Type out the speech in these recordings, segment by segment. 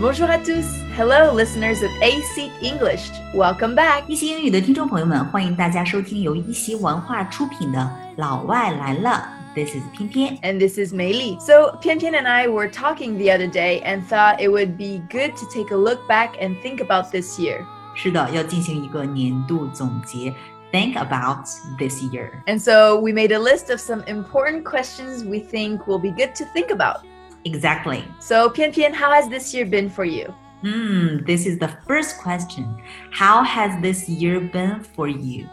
Bonjour à tous. Hello, listeners of AC English. Welcome back. 一席英语的听众朋友们，欢迎大家收听由一席文化出品的《老外来了》。This is 偏偏 And this is Mei Li. So, Pian Pian and I were talking the other day and thought it would be good to take a look back and think about this year. 是的，要进行一个年度总结。Think about this year. And so, we made a list of some important questions we think will be good to think about. Exactly. So, Pian Pian, how has this year been for you? Hmm, this is the first question. How has this year been for you?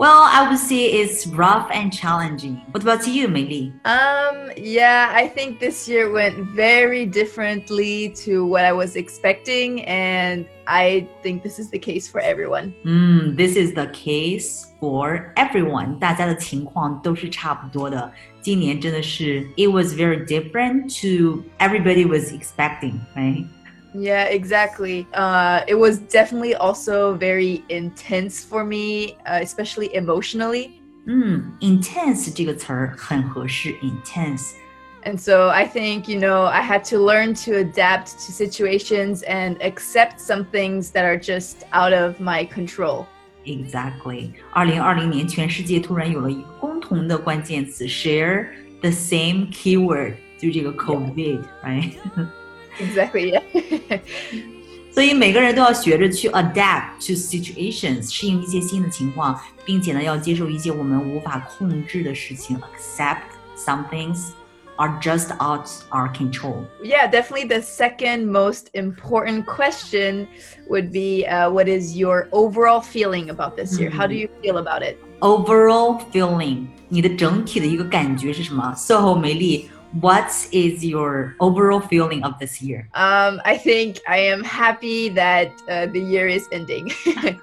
Well, I would say it's rough and challenging. What about you, Meili? Um, yeah, I think this year went very differently to what I was expecting, and I think this is the case for everyone. Hmm, this is the case for everyone. 大家的情况都是差不多的。今年真的是 it was very different to everybody was expecting, right? Yeah, exactly. Uh, it was definitely also very intense for me, uh, especially emotionally. 嗯，intense 这个词儿很合适，intense。 And so I think, you know, I had to learn to adapt to situations and accept some things that are just out of my control. Exactly，二零二零年全世界突然有了一个共同的关键词，share the same keyword，就是这个 COVID，right？ Exactly. Yeah. 所以每个人都要学着去 adapt to situations，适应一些新的情况，并且呢，要接受一些我们无法控制的事情，accept some things are just out our control. Yeah, definitely the second most important question would be uh, what is your overall feeling about this year? Mm. How do you feel about it? Hmm. Overall feeling. 你的整体的一个感觉是什么？售后梅莉 ，What is your overall feeling of this year？ Um, I think I am happy that uh, the year is ending.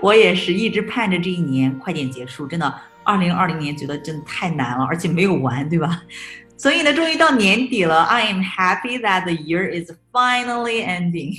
我也是一直盼着这一年快点结束，真的，二零二零年觉得真的太难了，而且没有完，对吧？ 所以呢，终于到年底了，I am happy that the year is finally ending。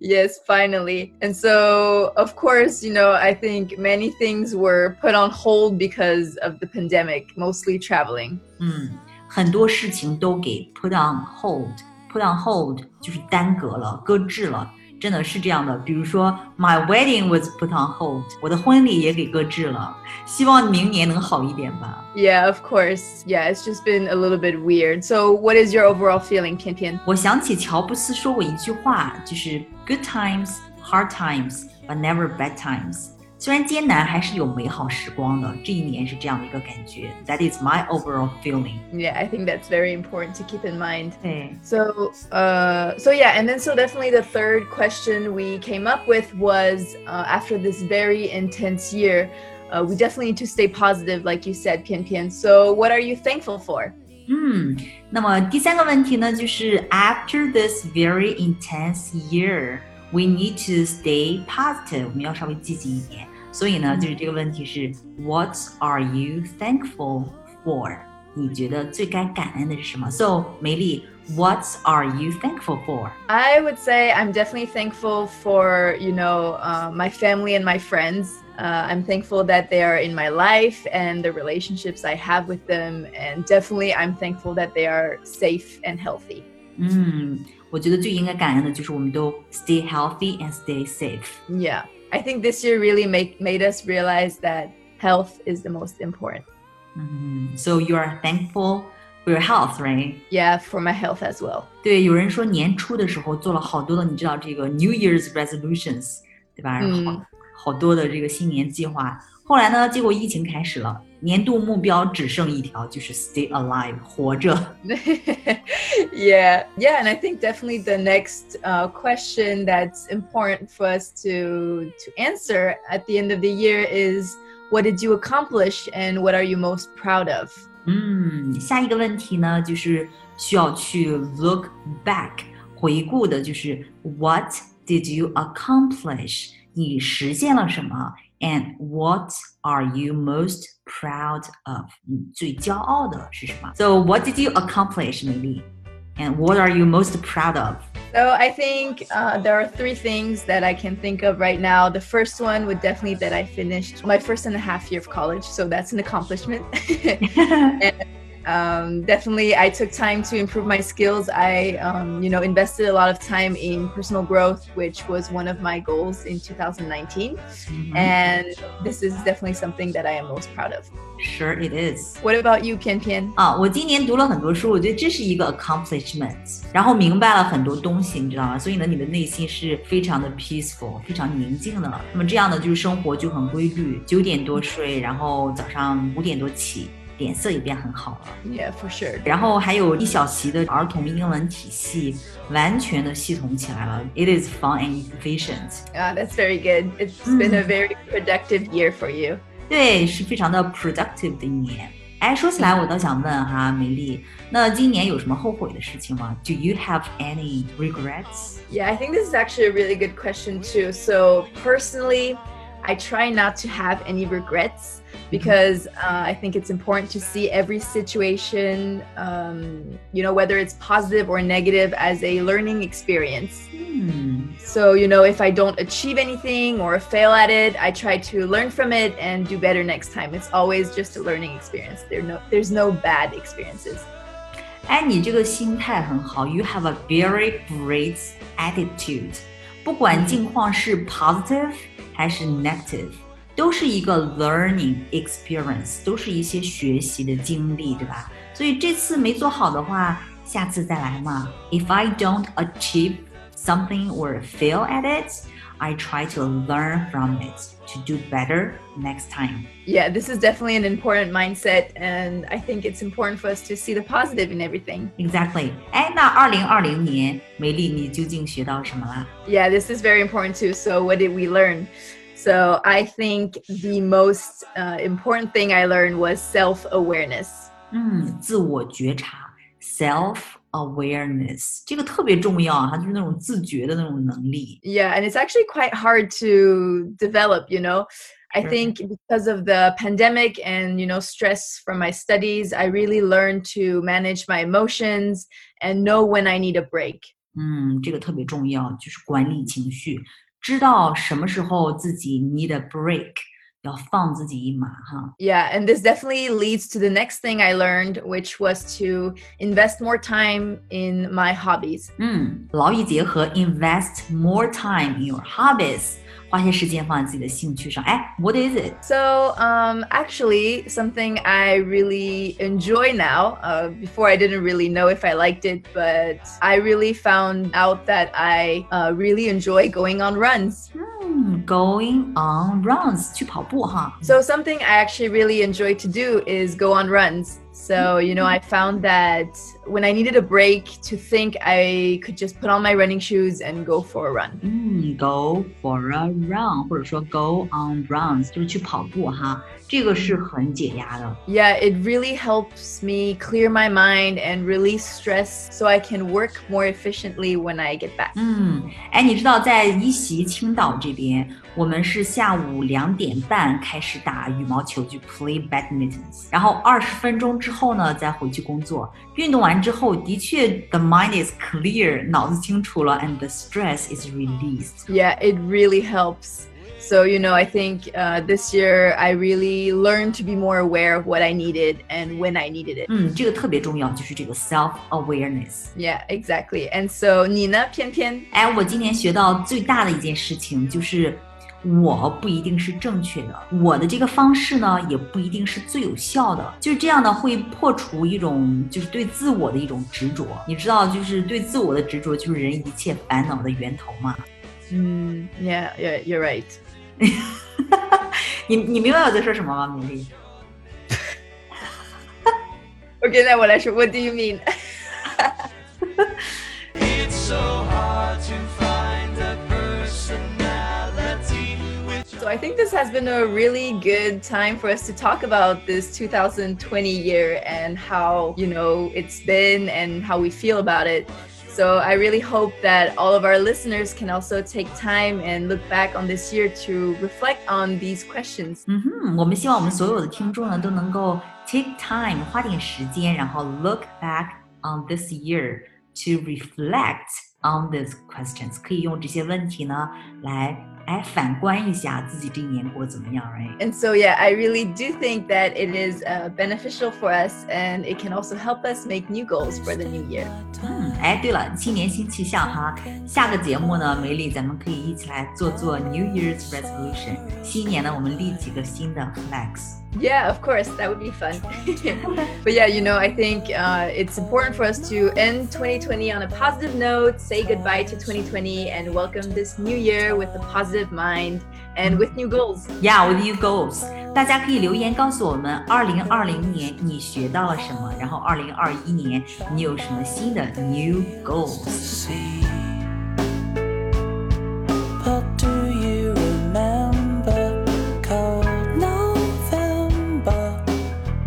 yes, finally. And so, of course, you know, I think many things were put on hold because of the pandemic, mostly traveling. 嗯，很多事情都给 put on hold，put on hold 就是耽搁了，搁置了。 真的是这样的。比如说，My wedding was put on hold，我的婚礼也给搁置了。希望明年能好一点吧。Yeah, of course. Yeah, it's just been a little bit weird. So, what is your overall feeling, 翩翩？我想起乔布斯说过一句话，就是 “Good times, hard times, but never bad times”。虽然艰难，还是有美好时光的。这一年是这样的一个感觉。That is my overall feeling。 Yeah, I think that's very important to keep in mind. 对， So, uh, so yeah, and then so definitely the third question we came up with was uh, after this very intense year, uh, we definitely need to stay positive, like you said, Pian Pian. So, what are you thankful for? 嗯，那么第三个问题呢，就是 after this very intense year, we need to stay positive，我们要稍微积极一点。所以呢，就是这个问题是 What are you thankful for？你觉得最该感恩的是什么？So 梅莉，What are you thankful for? I would say I'm definitely thankful for you know uh, my family and my friends. Uh, I'm thankful that they are in my life and the relationships I have with them, and definitely I'm thankful that they are safe and healthy. 嗯。Mm. 我觉得最应该感恩的就是我们都 stay healthy and stay safe。 Yeah. I think this year really make, made us realize that health is the most important. 嗯，So you are thankful for your health, right？ Yeah, for my health as well. 对，有人说年初的时候做了好多的，你知道这个 New Year's resolutions，对吧？然后 好、嗯好多的这个新年计划。后来呢，结果疫情开始了，年度目标只剩一条，就是 stay alive，活着。 yeah, yeah, and I think definitely the next uh, question that's important for us to to answer at the end of the year is what did you accomplish and what are you most proud of? 嗯，下一个问题呢，就是需要去 look back 回顾的，就是 What did you accomplish？ 你实现了什么？And what are you most proud of？你最骄傲的是什么？So what did you accomplish, maybe? And what are you most proud of? So I think uh, there are three things that I can think of right now. The first one would definitely that I finished my first and a half year of college, so that's an accomplishment. Um, definitely, I took time to improve my skills. I, um, you know, invested a lot of time in personal growth, which was one of my goals in 2019. And this is definitely something that I am most proud of. Sure, it is. What about you, Pian Pian? 啊，我今年读了很多书，我觉得这是一个 accomplishment，然后明白了很多东西，你知道吗？所以呢，你的内心是非常的 peaceful，非常宁静的。那么这样呢，就是生活就很规律，九点多睡，然后早上五点多起， 脸色也变很好了。Yeah, for sure。然后还有一小席的儿童英文体系完全的系统起来了。It is fun and efficient. Ah,、oh, that's very good. It's been a mm. very productive year for you. 对，是非常的 productive 的一年。哎，说起来，我倒想问哈，梅莉，那今年有什么后悔的事情吗？Do you have any regrets? Yeah, I think this is actually a really good question too. So personally. I try not to have any regrets because uh, I think it's important to see every situation, um, you know, whether it's positive or negative, as a learning experience. 嗯， So, you know, if I don't achieve anything or fail at it, I try to learn from it and do better next time. It's always just a learning experience. There no, there's no bad experiences. 哎，你这个心态很好，You have a very great attitude。 不管境况是 positive 还是 negative，都是一个 learning experience，都是一些学习的经历，对吧？所以这次没做好的话，下次再来嘛。If I don't achieve something or fail at it, I try to learn from it to do better next time. Yeah, this is definitely an important mindset, and I think it's important for us to see the positive in everything. Exactly。哎，那二零二零年，美丽，你究竟学到什么啦？ Yeah, this is very important too. So, what did we learn? So, I think the most uh, important thing I learned was self awareness. 嗯，自我觉察 （self awareness） 这个特别重要啊，它就是那种自觉的那种能力。 Yeah, and it's actually quite hard to develop, you know. I Sure. think because of the pandemic and, you know, stress from my studies, I really learned to manage my emotions and know when I need a break. 嗯，这个特别重要，就是管理情绪，知道什么时候自己 need a break， 要放自己一马哈。 Yeah, and this definitely leads to the next thing I learned, which was to invest more time in my hobbies. 嗯，劳逸结合，invest more time in your hobbies，花些时间放在自己的兴趣上。哎，what is it？ So, um, actually, something I really enjoy now. Uh, before, I didn't really know if I liked it, but I really found out that I uh, really enjoy going on runs. 嗯 ，going on runs，去跑步哈。 So, something I actually really enjoy to do is go on runs. So, you know, I found that when I needed a break to think, I could just put on my running shoes and go for a run. 嗯，go for a run，或者说 go on runs，就是去跑步哈，这个是很解压的。 Yeah, it really helps me clear my mind and release stress so I can work more efficiently when I get back. 嗯，哎，你知道在一席青岛这边，我们是下午两点半开始打羽毛球，就 play badminton，然后二十分钟之后呢，再回去工作。运动完 the mind is clear，脑子清楚了，and the stress is released. Yeah, it really helps. So you know, I think uh, this year I really learned to be more aware of what I needed and when I needed it. 嗯，这个特别重要，就是这个 self awareness. Yeah, exactly. And so 你呢？翩翩哎，我今年学到最大的一件事情就是。我不一定是正确的，我的这个方式呢，也不一定是最有效的。就是这样呢，会破除一种就是对自我的一种执着。你知道，就是对自我的执着，就是人一切烦恼的源头嘛。mm, yeah, yeah, you're right. 你你明白我在说什么吗，米粒？Okay, now what, I should, what do you mean? So I think this has been a really good time for us to talk about this 2020 year and how, you know, it's been and how we feel about it. So I really hope that all of our listeners can also take time and look back on this year to reflect on these questions. 嗯哼，我们希望我们所有的听众呢都能够 take time 花点时间，然后 look back on this year to reflect on these questions，可以用这些问题呢来 哎，反观一下自己这一年过得怎么样，right？ And so, yeah, I really do think that it is uh, beneficial for us and it can also help us make new goals for the new year. 嗯， 哎，对了，新年新气象哈！下个节目呢，梅莉，咱们可以一起来做做 New Year's resolution。新年呢，我们立几个新的 flags。Yeah, of course, that would be fun. but yeah, you know, I think uh, it's important for us to end 2020 on a positive note, say goodbye to 2020, and welcome this new year with a positive mind and with new goals. Yeah, with new goals，大家可以留言告诉我们，二零二零年你学到了什么，然后二零二一年你有什么新的 new goals？ see. But do you remember cold November?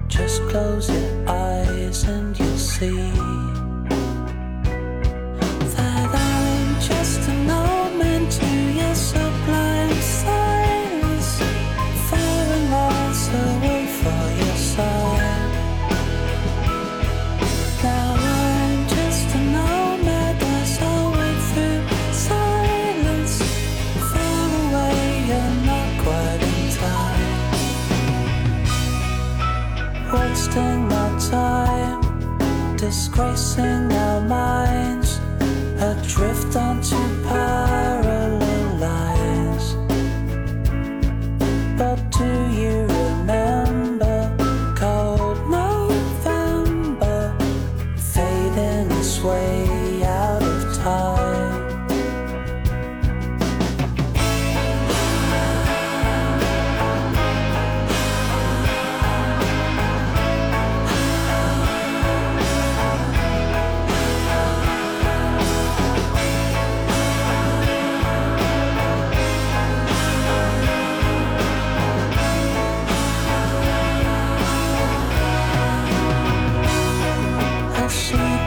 Just close your eyes and you'll see Wasting my time, disgracing our minds, adrift onto parallel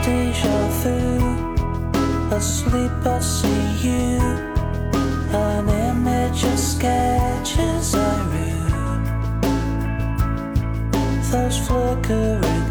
deja vu. Asleep, I see you. An image of sketches I read. Those flickering